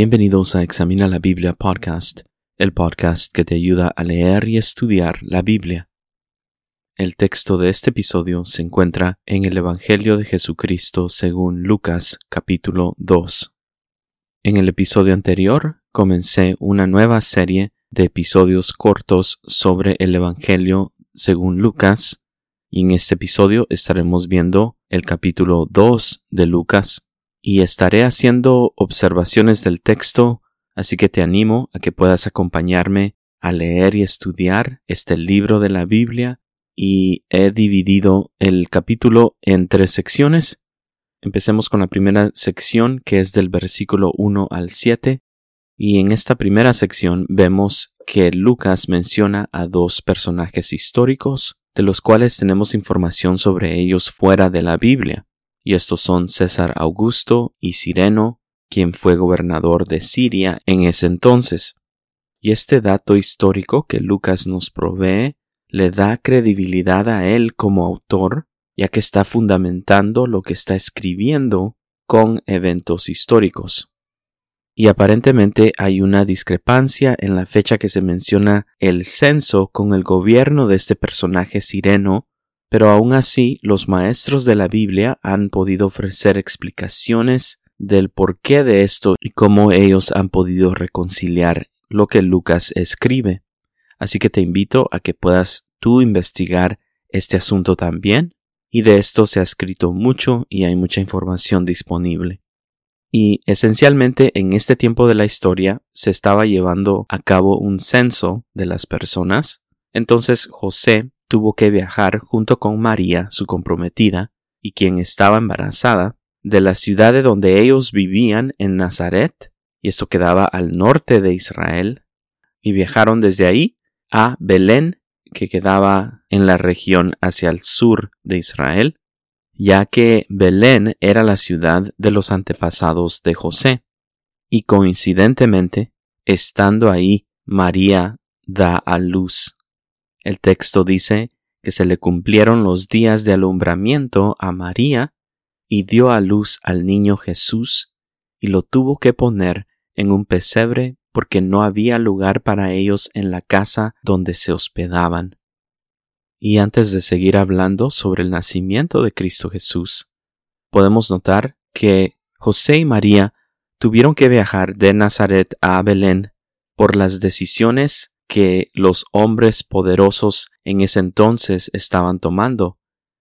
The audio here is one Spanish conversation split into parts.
Bienvenidos a Examina la Biblia Podcast, el podcast que te ayuda a leer y estudiar la Biblia. El texto de este episodio se encuentra en el Evangelio de Jesucristo según Lucas capítulo 2. En el episodio anterior comencé una nueva serie de episodios cortos sobre el Evangelio según Lucas, y en este episodio estaremos viendo el capítulo 2 de Lucas y estaré haciendo observaciones del texto, así que te animo a que puedas acompañarme a leer y estudiar este libro de la Biblia y he dividido el capítulo en tres secciones. Empecemos con la primera sección que es del versículo 1 al 7 y en esta primera sección vemos que Lucas menciona a dos personajes históricos de los cuales tenemos información sobre ellos fuera de la Biblia y estos son César Augusto y Sireno, quien fue gobernador de Siria en ese entonces. Y este dato histórico que Lucas nos provee le da credibilidad a él como autor, ya que está fundamentando lo que está escribiendo con eventos históricos. Y aparentemente hay una discrepancia en la fecha que se menciona el censo con el gobierno de este personaje sireno pero aún así los maestros de la Biblia han podido ofrecer explicaciones del porqué de esto y cómo ellos han podido reconciliar lo que Lucas escribe. Así que te invito a que puedas tú investigar este asunto también, y de esto se ha escrito mucho y hay mucha información disponible. Y esencialmente en este tiempo de la historia se estaba llevando a cabo un censo de las personas. Entonces José tuvo que viajar junto con María, su comprometida, y quien estaba embarazada, de la ciudad de donde ellos vivían en Nazaret, y esto quedaba al norte de Israel, y viajaron desde ahí a Belén, que quedaba en la región hacia el sur de Israel, ya que Belén era la ciudad de los antepasados de José, y coincidentemente, estando ahí, María da a luz el texto dice que se le cumplieron los días de alumbramiento a María y dio a luz al niño Jesús y lo tuvo que poner en un pesebre porque no había lugar para ellos en la casa donde se hospedaban. Y antes de seguir hablando sobre el nacimiento de Cristo Jesús, podemos notar que José y María tuvieron que viajar de Nazaret a Belén por las decisiones que los hombres poderosos en ese entonces estaban tomando.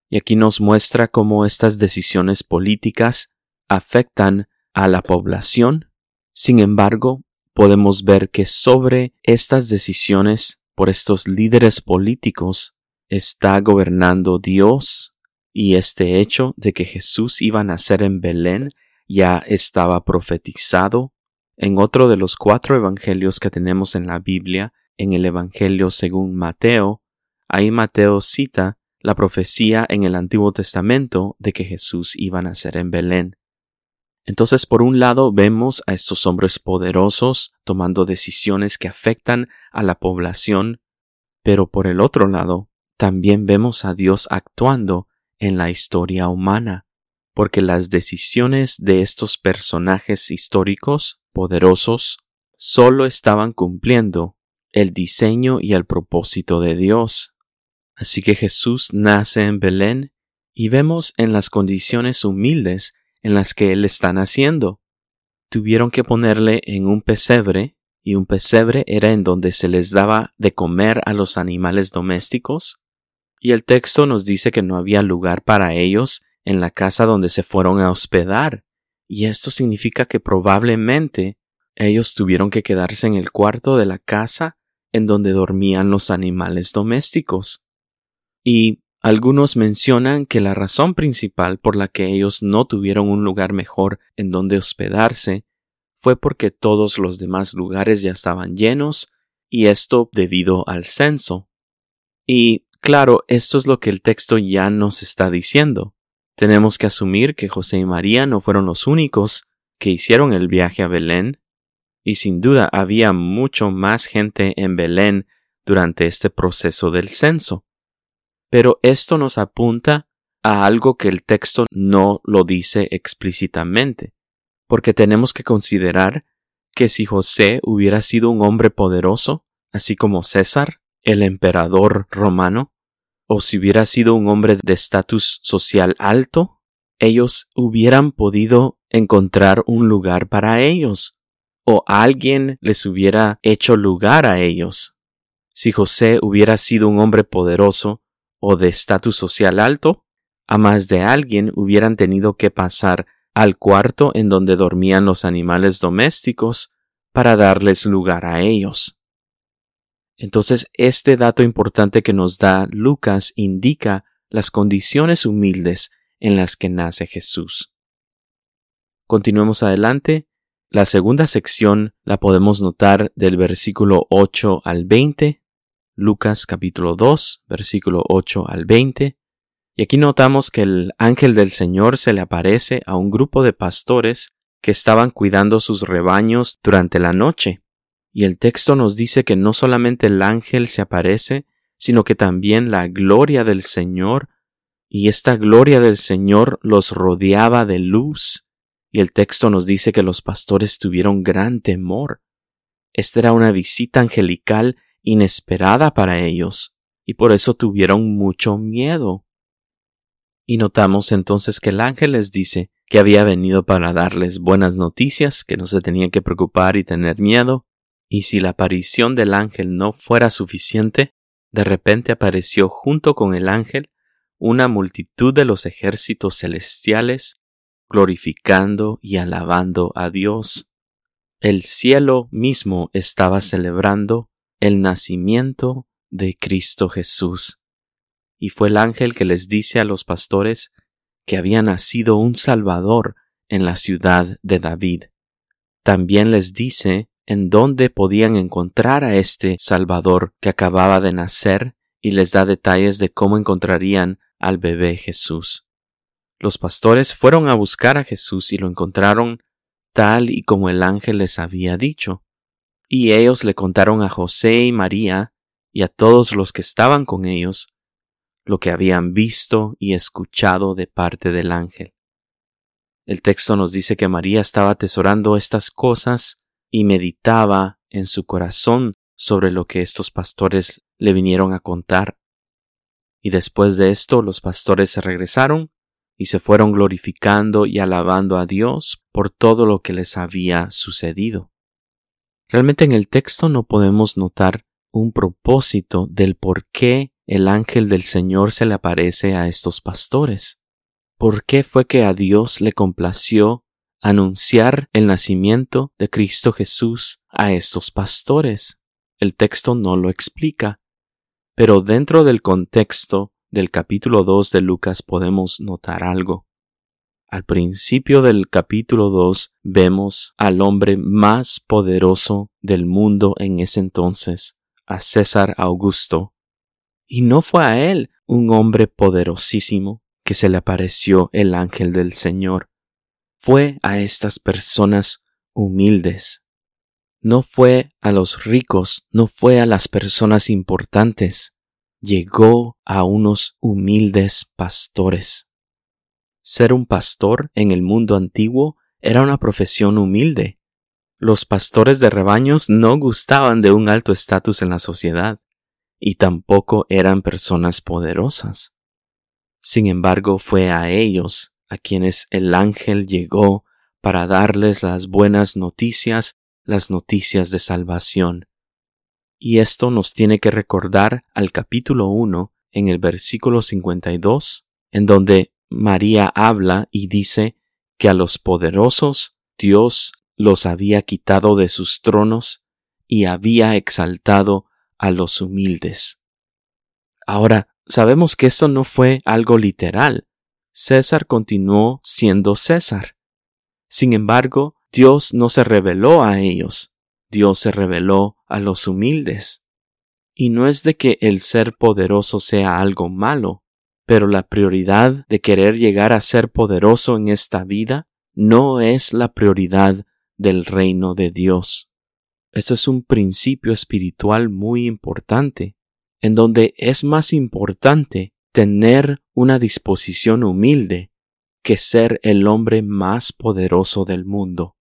Y aquí nos muestra cómo estas decisiones políticas afectan a la población. Sin embargo, podemos ver que sobre estas decisiones por estos líderes políticos está gobernando Dios y este hecho de que Jesús iba a nacer en Belén ya estaba profetizado. En otro de los cuatro evangelios que tenemos en la Biblia, en el Evangelio según Mateo, ahí Mateo cita la profecía en el Antiguo Testamento de que Jesús iba a nacer en Belén. Entonces, por un lado, vemos a estos hombres poderosos tomando decisiones que afectan a la población, pero por el otro lado, también vemos a Dios actuando en la historia humana, porque las decisiones de estos personajes históricos poderosos solo estaban cumpliendo el diseño y el propósito de Dios. Así que Jesús nace en Belén y vemos en las condiciones humildes en las que Él está naciendo. Tuvieron que ponerle en un pesebre, y un pesebre era en donde se les daba de comer a los animales domésticos, y el texto nos dice que no había lugar para ellos en la casa donde se fueron a hospedar, y esto significa que probablemente ellos tuvieron que quedarse en el cuarto de la casa en donde dormían los animales domésticos. Y algunos mencionan que la razón principal por la que ellos no tuvieron un lugar mejor en donde hospedarse fue porque todos los demás lugares ya estaban llenos y esto debido al censo. Y claro, esto es lo que el texto ya nos está diciendo. Tenemos que asumir que José y María no fueron los únicos que hicieron el viaje a Belén y sin duda había mucho más gente en Belén durante este proceso del censo. Pero esto nos apunta a algo que el texto no lo dice explícitamente, porque tenemos que considerar que si José hubiera sido un hombre poderoso, así como César, el emperador romano, o si hubiera sido un hombre de estatus social alto, ellos hubieran podido encontrar un lugar para ellos, o alguien les hubiera hecho lugar a ellos. Si José hubiera sido un hombre poderoso o de estatus social alto, a más de alguien hubieran tenido que pasar al cuarto en donde dormían los animales domésticos para darles lugar a ellos. Entonces, este dato importante que nos da Lucas indica las condiciones humildes en las que nace Jesús. Continuemos adelante. La segunda sección la podemos notar del versículo 8 al 20, Lucas capítulo 2, versículo 8 al 20. Y aquí notamos que el ángel del Señor se le aparece a un grupo de pastores que estaban cuidando sus rebaños durante la noche. Y el texto nos dice que no solamente el ángel se aparece, sino que también la gloria del Señor, y esta gloria del Señor los rodeaba de luz. Y el texto nos dice que los pastores tuvieron gran temor. Esta era una visita angelical inesperada para ellos, y por eso tuvieron mucho miedo. Y notamos entonces que el ángel les dice que había venido para darles buenas noticias, que no se tenían que preocupar y tener miedo, y si la aparición del ángel no fuera suficiente, de repente apareció junto con el ángel una multitud de los ejércitos celestiales, glorificando y alabando a Dios. El cielo mismo estaba celebrando el nacimiento de Cristo Jesús y fue el ángel que les dice a los pastores que había nacido un Salvador en la ciudad de David. También les dice en dónde podían encontrar a este Salvador que acababa de nacer y les da detalles de cómo encontrarían al bebé Jesús. Los pastores fueron a buscar a Jesús y lo encontraron tal y como el ángel les había dicho. Y ellos le contaron a José y María y a todos los que estaban con ellos lo que habían visto y escuchado de parte del ángel. El texto nos dice que María estaba atesorando estas cosas y meditaba en su corazón sobre lo que estos pastores le vinieron a contar. Y después de esto los pastores se regresaron y se fueron glorificando y alabando a Dios por todo lo que les había sucedido. Realmente en el texto no podemos notar un propósito del por qué el ángel del Señor se le aparece a estos pastores? ¿Por qué fue que a Dios le complació anunciar el nacimiento de Cristo Jesús a estos pastores? El texto no lo explica, pero dentro del contexto del capítulo 2 de Lucas podemos notar algo. Al principio del capítulo 2 vemos al hombre más poderoso del mundo en ese entonces, a César Augusto, y no fue a él, un hombre poderosísimo, que se le apareció el ángel del Señor. Fue a estas personas humildes. No fue a los ricos, no fue a las personas importantes. Llegó a unos humildes pastores. Ser un pastor en el mundo antiguo era una profesión humilde. Los pastores de rebaños no gustaban de un alto estatus en la sociedad y tampoco eran personas poderosas. Sin embargo, fue a ellos a quienes el ángel llegó para darles las buenas noticias, las noticias de salvación. Y esto nos tiene que recordar al capítulo 1 en el versículo 52, en donde María habla y dice que a los poderosos Dios los había quitado de sus tronos y había exaltado a los humildes. Ahora, sabemos que esto no fue algo literal. César continuó siendo César. Sin embargo, Dios no se reveló a ellos, Dios se reveló a los humildes. Y no es de que el ser poderoso sea algo malo, pero la prioridad de querer llegar a ser poderoso en esta vida no es la prioridad del reino de Dios. Esto es un principio espiritual muy importante, en donde es más importante tener una disposición humilde que ser el hombre más poderoso del mundo.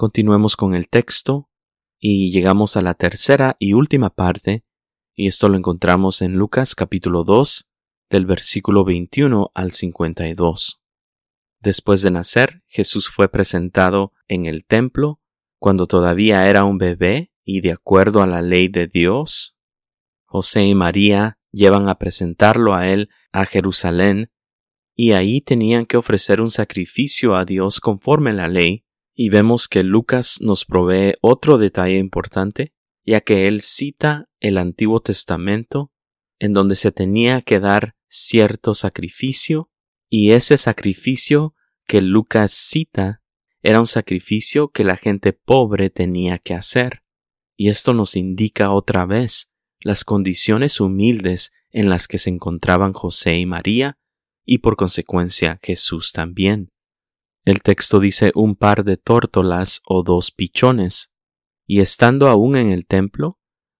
Continuemos con el texto y llegamos a la tercera y última parte, y esto lo encontramos en Lucas capítulo 2, del versículo 21 al 52. Después de nacer, Jesús fue presentado en el templo cuando todavía era un bebé y de acuerdo a la ley de Dios. José y María llevan a presentarlo a él a Jerusalén y ahí tenían que ofrecer un sacrificio a Dios conforme la ley, y vemos que Lucas nos provee otro detalle importante, ya que él cita el Antiguo Testamento, en donde se tenía que dar cierto sacrificio, y ese sacrificio que Lucas cita era un sacrificio que la gente pobre tenía que hacer. Y esto nos indica otra vez las condiciones humildes en las que se encontraban José y María, y por consecuencia Jesús también. El texto dice un par de tórtolas o dos pichones, y estando aún en el templo,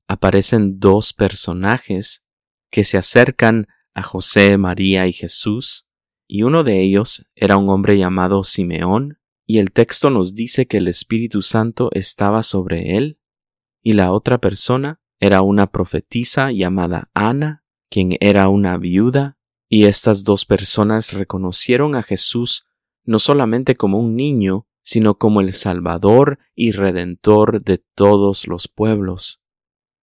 aparecen dos personajes que se acercan a José, María y Jesús, y uno de ellos era un hombre llamado Simeón, y el texto nos dice que el Espíritu Santo estaba sobre él, y la otra persona era una profetisa llamada Ana, quien era una viuda, y estas dos personas reconocieron a Jesús no solamente como un niño, sino como el Salvador y Redentor de todos los pueblos.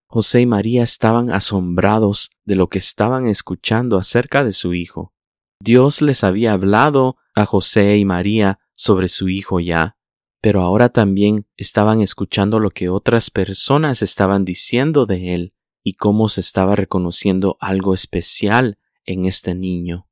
José y María estaban asombrados de lo que estaban escuchando acerca de su hijo. Dios les había hablado a José y María sobre su hijo ya, pero ahora también estaban escuchando lo que otras personas estaban diciendo de él y cómo se estaba reconociendo algo especial en este niño.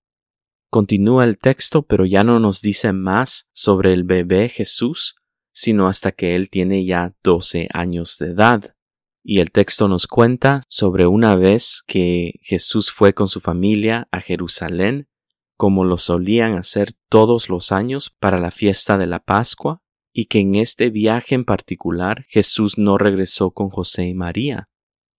Continúa el texto, pero ya no nos dice más sobre el bebé Jesús, sino hasta que él tiene ya doce años de edad. Y el texto nos cuenta sobre una vez que Jesús fue con su familia a Jerusalén, como lo solían hacer todos los años para la fiesta de la Pascua, y que en este viaje en particular Jesús no regresó con José y María.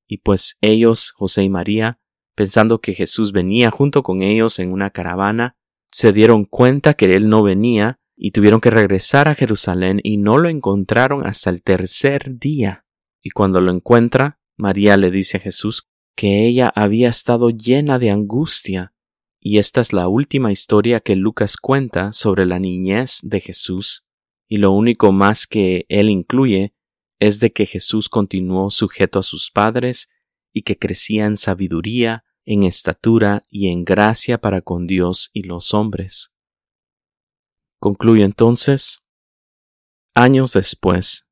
Y pues ellos, José y María, pensando que Jesús venía junto con ellos en una caravana, se dieron cuenta que él no venía y tuvieron que regresar a Jerusalén y no lo encontraron hasta el tercer día. Y cuando lo encuentra, María le dice a Jesús que ella había estado llena de angustia. Y esta es la última historia que Lucas cuenta sobre la niñez de Jesús, y lo único más que él incluye es de que Jesús continuó sujeto a sus padres y que crecía en sabiduría, en estatura y en gracia para con Dios y los hombres. Concluye entonces, años después,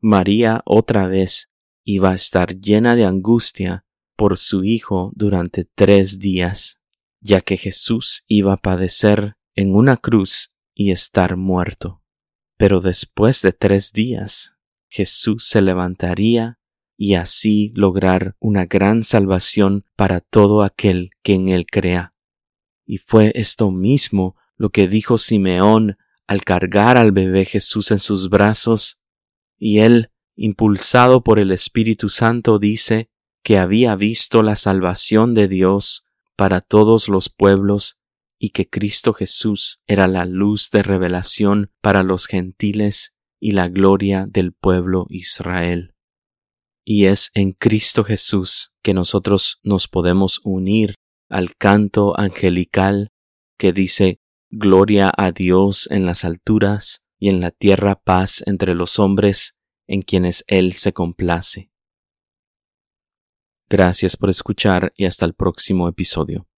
María otra vez iba a estar llena de angustia por su hijo durante tres días, ya que Jesús iba a padecer en una cruz y estar muerto. Pero después de tres días, Jesús se levantaría y así lograr una gran salvación para todo aquel que en él crea. Y fue esto mismo lo que dijo Simeón al cargar al bebé Jesús en sus brazos, y él, impulsado por el Espíritu Santo, dice que había visto la salvación de Dios para todos los pueblos y que Cristo Jesús era la luz de revelación para los gentiles y la gloria del pueblo Israel y es en Cristo Jesús que nosotros nos podemos unir al canto angelical que dice Gloria a Dios en las alturas y en la tierra paz entre los hombres en quienes Él se complace. Gracias por escuchar y hasta el próximo episodio.